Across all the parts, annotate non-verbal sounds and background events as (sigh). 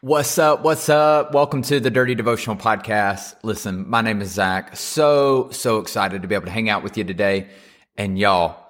What's up? What's up? Welcome to the Dirty Devotional Podcast. Listen, my name is Zach. So, so excited to be able to hang out with you today. And y'all,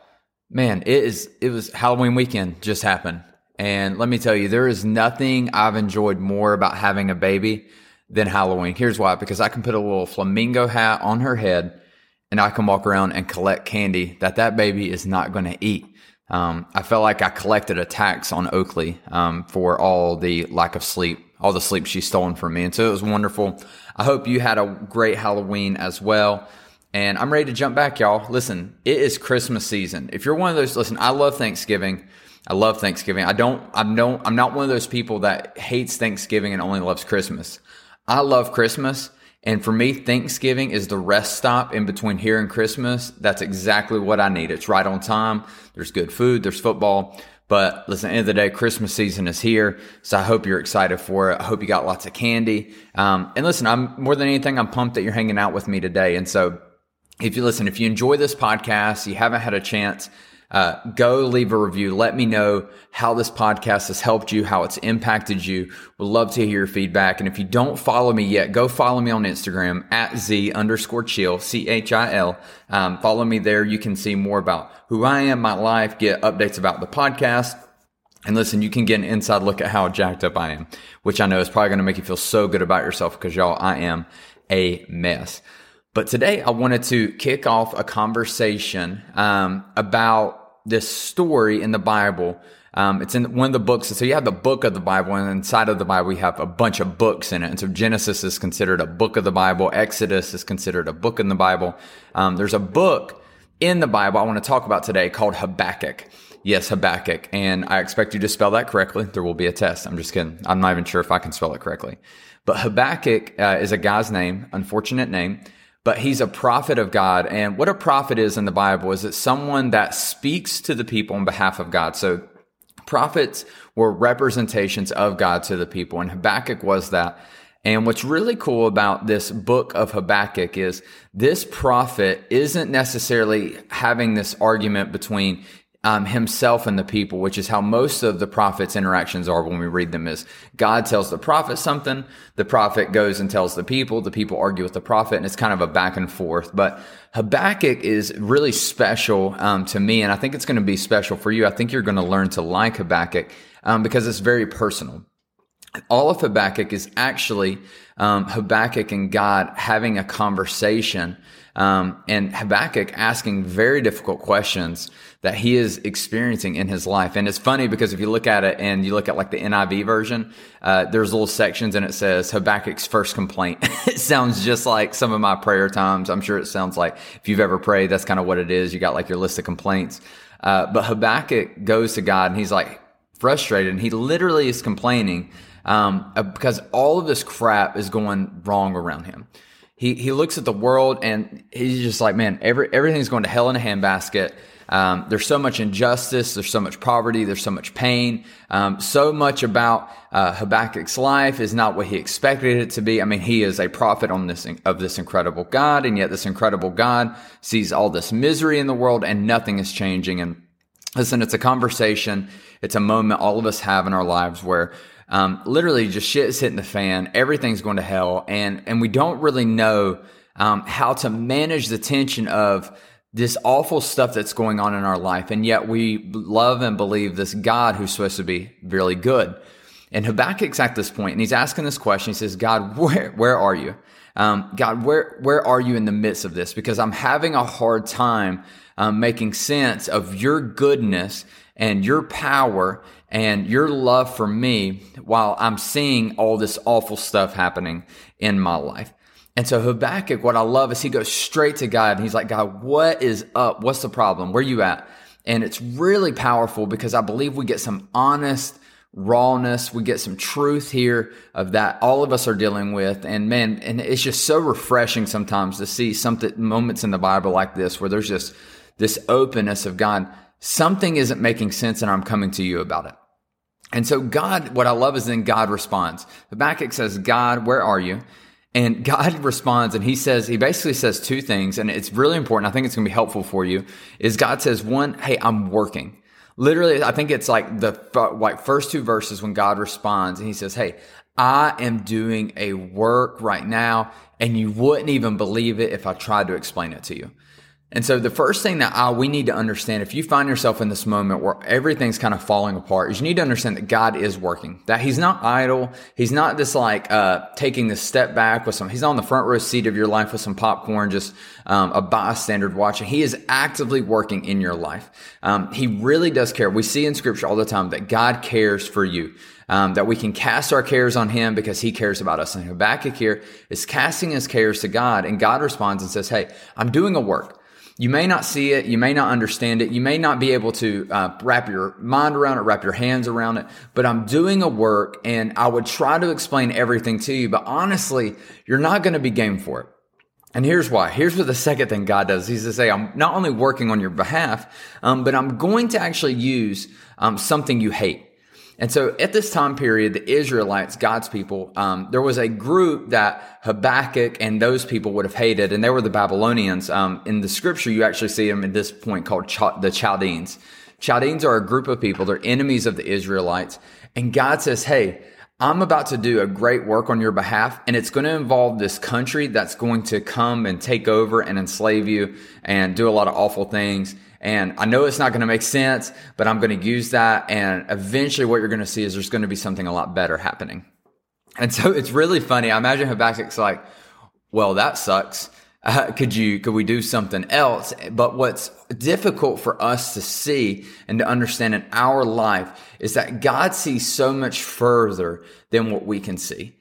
man, it is, it was Halloween weekend just happened. And let me tell you, there is nothing I've enjoyed more about having a baby than Halloween. Here's why, because I can put a little flamingo hat on her head and I can walk around and collect candy that that baby is not going to eat. Um, I felt like I collected a tax on Oakley um, for all the lack of sleep, all the sleep she's stolen from me. And so it was wonderful. I hope you had a great Halloween as well. And I'm ready to jump back, y'all. Listen, it is Christmas season. If you're one of those, listen, I love Thanksgiving. I love Thanksgiving. I don't, I don't, I'm not one of those people that hates Thanksgiving and only loves Christmas. I love Christmas. And for me, Thanksgiving is the rest stop in between here and Christmas. That's exactly what I need. It's right on time. There's good food. There's football. But listen, end of the day, Christmas season is here. So I hope you're excited for it. I hope you got lots of candy. Um, and listen, I'm more than anything, I'm pumped that you're hanging out with me today. And so if you listen, if you enjoy this podcast, you haven't had a chance uh, go leave a review. Let me know how this podcast has helped you, how it's impacted you. Would love to hear your feedback. And if you don't follow me yet, go follow me on Instagram at Z underscore chill, C H I L. Um, follow me there. You can see more about who I am, my life, get updates about the podcast. And listen, you can get an inside look at how jacked up I am, which I know is probably going to make you feel so good about yourself because y'all, I am a mess. But today I wanted to kick off a conversation um, about this story in the Bible. Um, it's in one of the books. So you have the book of the Bible, and inside of the Bible, we have a bunch of books in it. And so Genesis is considered a book of the Bible. Exodus is considered a book in the Bible. Um, there's a book in the Bible I want to talk about today called Habakkuk. Yes, Habakkuk. And I expect you to spell that correctly. There will be a test. I'm just kidding. I'm not even sure if I can spell it correctly. But Habakkuk uh, is a guy's name, unfortunate name but he's a prophet of God. And what a prophet is in the Bible is it's someone that speaks to the people on behalf of God. So prophets were representations of God to the people, and Habakkuk was that. And what's really cool about this book of Habakkuk is this prophet isn't necessarily having this argument between um, himself and the people, which is how most of the prophet's interactions are when we read them is God tells the prophet something, the prophet goes and tells the people, the people argue with the prophet, and it's kind of a back and forth. But Habakkuk is really special um, to me, and I think it's going to be special for you. I think you're going to learn to like Habakkuk um, because it's very personal. All of Habakkuk is actually um, Habakkuk and God having a conversation um, and Habakkuk asking very difficult questions that he is experiencing in his life. And it's funny because if you look at it and you look at like the NIV version, uh, there's little sections and it says Habakkuk's first complaint. (laughs) it sounds just like some of my prayer times. I'm sure it sounds like if you've ever prayed, that's kind of what it is. You got like your list of complaints. Uh, but Habakkuk goes to God and he's like frustrated and he literally is complaining um, because all of this crap is going wrong around him he he looks at the world and he's just like, man, every everything's going to hell in a handbasket. Um, there's so much injustice. There's so much poverty. There's so much pain. Um, so much about uh, Habakkuk's life is not what he expected it to be. I mean, he is a prophet on this of this incredible God, and yet this incredible God sees all this misery in the world, and nothing is changing. And listen, it's a conversation. It's a moment all of us have in our lives where um, literally just shit is hitting the fan. Everything's going to hell. And, and we don't really know, um, how to manage the tension of this awful stuff that's going on in our life. And yet we love and believe this God who's supposed to be really good. And Habakkuk's at this point and he's asking this question. He says, God, where, where are you? Um, God, where, where are you in the midst of this? Because I'm having a hard time, um, making sense of your goodness and your power and your love for me while I'm seeing all this awful stuff happening in my life. And so Habakkuk, what I love is he goes straight to God and he's like, God, what is up? What's the problem? Where you at? And it's really powerful because I believe we get some honest rawness. We get some truth here of that all of us are dealing with. And man, and it's just so refreshing sometimes to see something moments in the Bible like this where there's just this openness of God. Something isn't making sense and I'm coming to you about it. And so God, what I love is then God responds. Habakkuk says, God, where are you? And God (laughs) responds and he says, he basically says two things, and it's really important. I think it's going to be helpful for you. Is God says, one, hey, I'm working. Literally, I think it's like the like first two verses when God responds and he says, hey, I am doing a work right now, and you wouldn't even believe it if I tried to explain it to you. And so the first thing that I, we need to understand, if you find yourself in this moment where everything's kind of falling apart, is you need to understand that God is working, that He's not idle. He's not just like, uh, taking this step back with some, He's on the front row seat of your life with some popcorn, just, um, a bystander watching. He is actively working in your life. Um, he really does care. We see in scripture all the time that God cares for you. Um, that we can cast our cares on him because he cares about us. And Habakkuk here is casting his cares to God and God responds and says, Hey, I'm doing a work. You may not see it. You may not understand it. You may not be able to uh, wrap your mind around it, wrap your hands around it. But I'm doing a work and I would try to explain everything to you. But honestly, you're not going to be game for it. And here's why. Here's what the second thing God does. He's to say, I'm not only working on your behalf, um, but I'm going to actually use um, something you hate. And so at this time period, the Israelites, God's people, um, there was a group that Habakkuk and those people would have hated, and they were the Babylonians. Um, in the scripture, you actually see them at this point called Ch- the Chaldeans. Chaldeans are a group of people, they're enemies of the Israelites. And God says, Hey, I'm about to do a great work on your behalf, and it's going to involve this country that's going to come and take over and enslave you and do a lot of awful things. And I know it's not going to make sense, but I'm going to use that. And eventually what you're going to see is there's going to be something a lot better happening. And so it's really funny. I imagine Habakkuk's like, well, that sucks. Uh, could you, could we do something else? But what's difficult for us to see and to understand in our life is that God sees so much further than what we can see.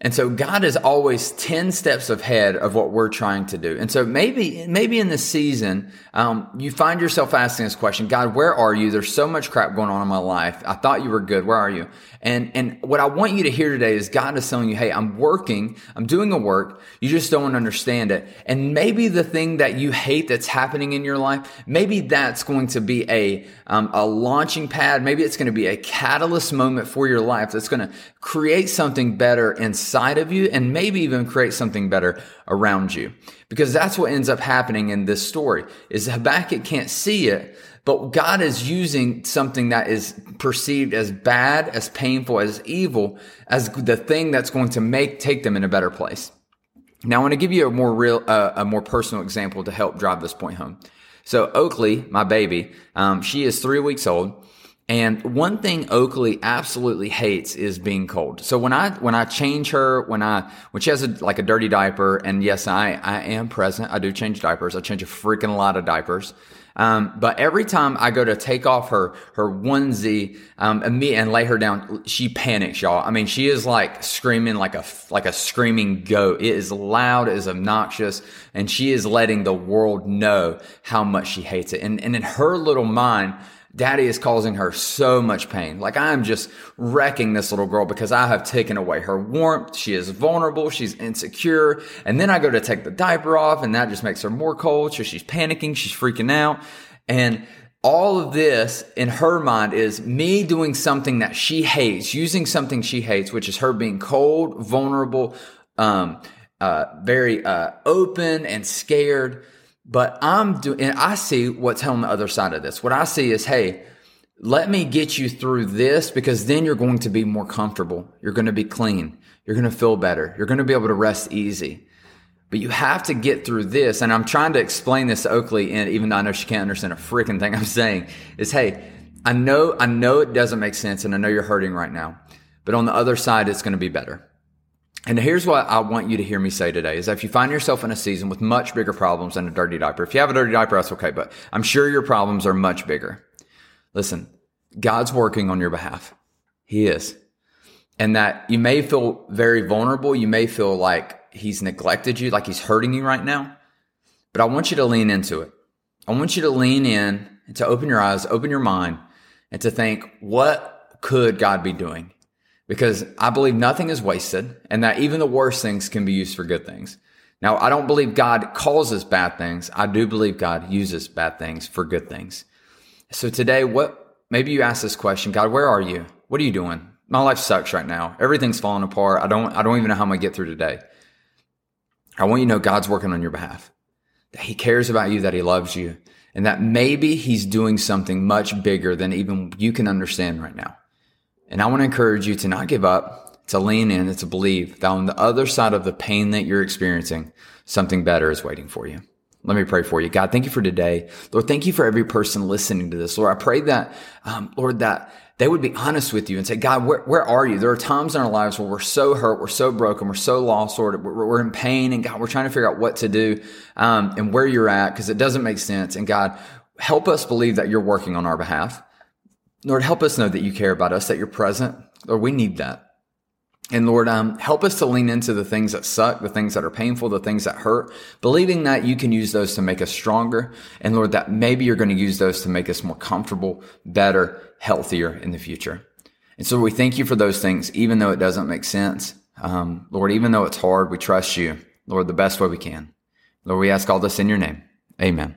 And so God is always 10 steps ahead of what we're trying to do. And so maybe, maybe in this season, um, you find yourself asking this question, God, where are you? There's so much crap going on in my life. I thought you were good. Where are you? And, and what I want you to hear today is God is telling you, Hey, I'm working. I'm doing a work. You just don't understand it. And maybe the thing that you hate that's happening in your life, maybe that's going to be a, um, a launching pad. Maybe it's going to be a catalyst moment for your life that's going to create something better inside of you and maybe even create something better around you. Because that's what ends up happening in this story is Habakkuk can't see it, but God is using something that is perceived as bad, as painful, as evil, as the thing that's going to make, take them in a better place. Now, I want to give you a more real, uh, a more personal example to help drive this point home. So Oakley, my baby, um, she is three weeks old. And one thing Oakley absolutely hates is being cold. So when I when I change her, when I when she has a, like a dirty diaper, and yes, I I am present. I do change diapers. I change a freaking lot of diapers. Um, but every time I go to take off her her onesie um, and me and lay her down, she panics, y'all. I mean, she is like screaming like a like a screaming goat. It is loud, it is obnoxious, and she is letting the world know how much she hates it. And and in her little mind Daddy is causing her so much pain. Like I am just wrecking this little girl because I have taken away her warmth. She is vulnerable. She's insecure. And then I go to take the diaper off and that just makes her more cold. So she's panicking. She's freaking out. And all of this in her mind is me doing something that she hates, using something she hates, which is her being cold, vulnerable, um, uh, very, uh, open and scared but I'm doing, and I see what's on the other side of this. What I see is, hey, let me get you through this because then you're going to be more comfortable. You're going to be clean. You're going to feel better. You're going to be able to rest easy. But you have to get through this. And I'm trying to explain this to Oakley, and even though I know she can't understand a freaking thing (laughs) I'm saying, is hey, I know, I know it doesn't make sense and I know you're hurting right now, but on the other side, it's going to be better. And here's what I want you to hear me say today is that if you find yourself in a season with much bigger problems than a dirty diaper, if you have a dirty diaper, that's okay, but I'm sure your problems are much bigger. Listen, God's working on your behalf. He is. And that you may feel very vulnerable. You may feel like he's neglected you, like he's hurting you right now. But I want you to lean into it. I want you to lean in and to open your eyes, open your mind and to think, what could God be doing? Because I believe nothing is wasted and that even the worst things can be used for good things. Now, I don't believe God causes bad things. I do believe God uses bad things for good things. So today, what, maybe you ask this question, God, where are you? What are you doing? My life sucks right now. Everything's falling apart. I don't, I don't even know how I'm to get through today. I want you to know God's working on your behalf, that he cares about you, that he loves you, and that maybe he's doing something much bigger than even you can understand right now. And I want to encourage you to not give up, to lean in and to believe that on the other side of the pain that you're experiencing, something better is waiting for you. Let me pray for you. God, thank you for today. Lord, thank you for every person listening to this. Lord, I pray that, um, Lord, that they would be honest with you and say, God, where, where are you? There are times in our lives where we're so hurt, we're so broken, we're so lost, Lord, we're, we're in pain, and God, we're trying to figure out what to do um, and where you're at because it doesn't make sense. And God, help us believe that you're working on our behalf. Lord, help us know that you care about us, that you're present. Lord, we need that. And Lord, um, help us to lean into the things that suck, the things that are painful, the things that hurt, believing that you can use those to make us stronger. And Lord, that maybe you're going to use those to make us more comfortable, better, healthier in the future. And so we thank you for those things, even though it doesn't make sense. Um, Lord, even though it's hard, we trust you, Lord, the best way we can. Lord, we ask all this in your name. Amen.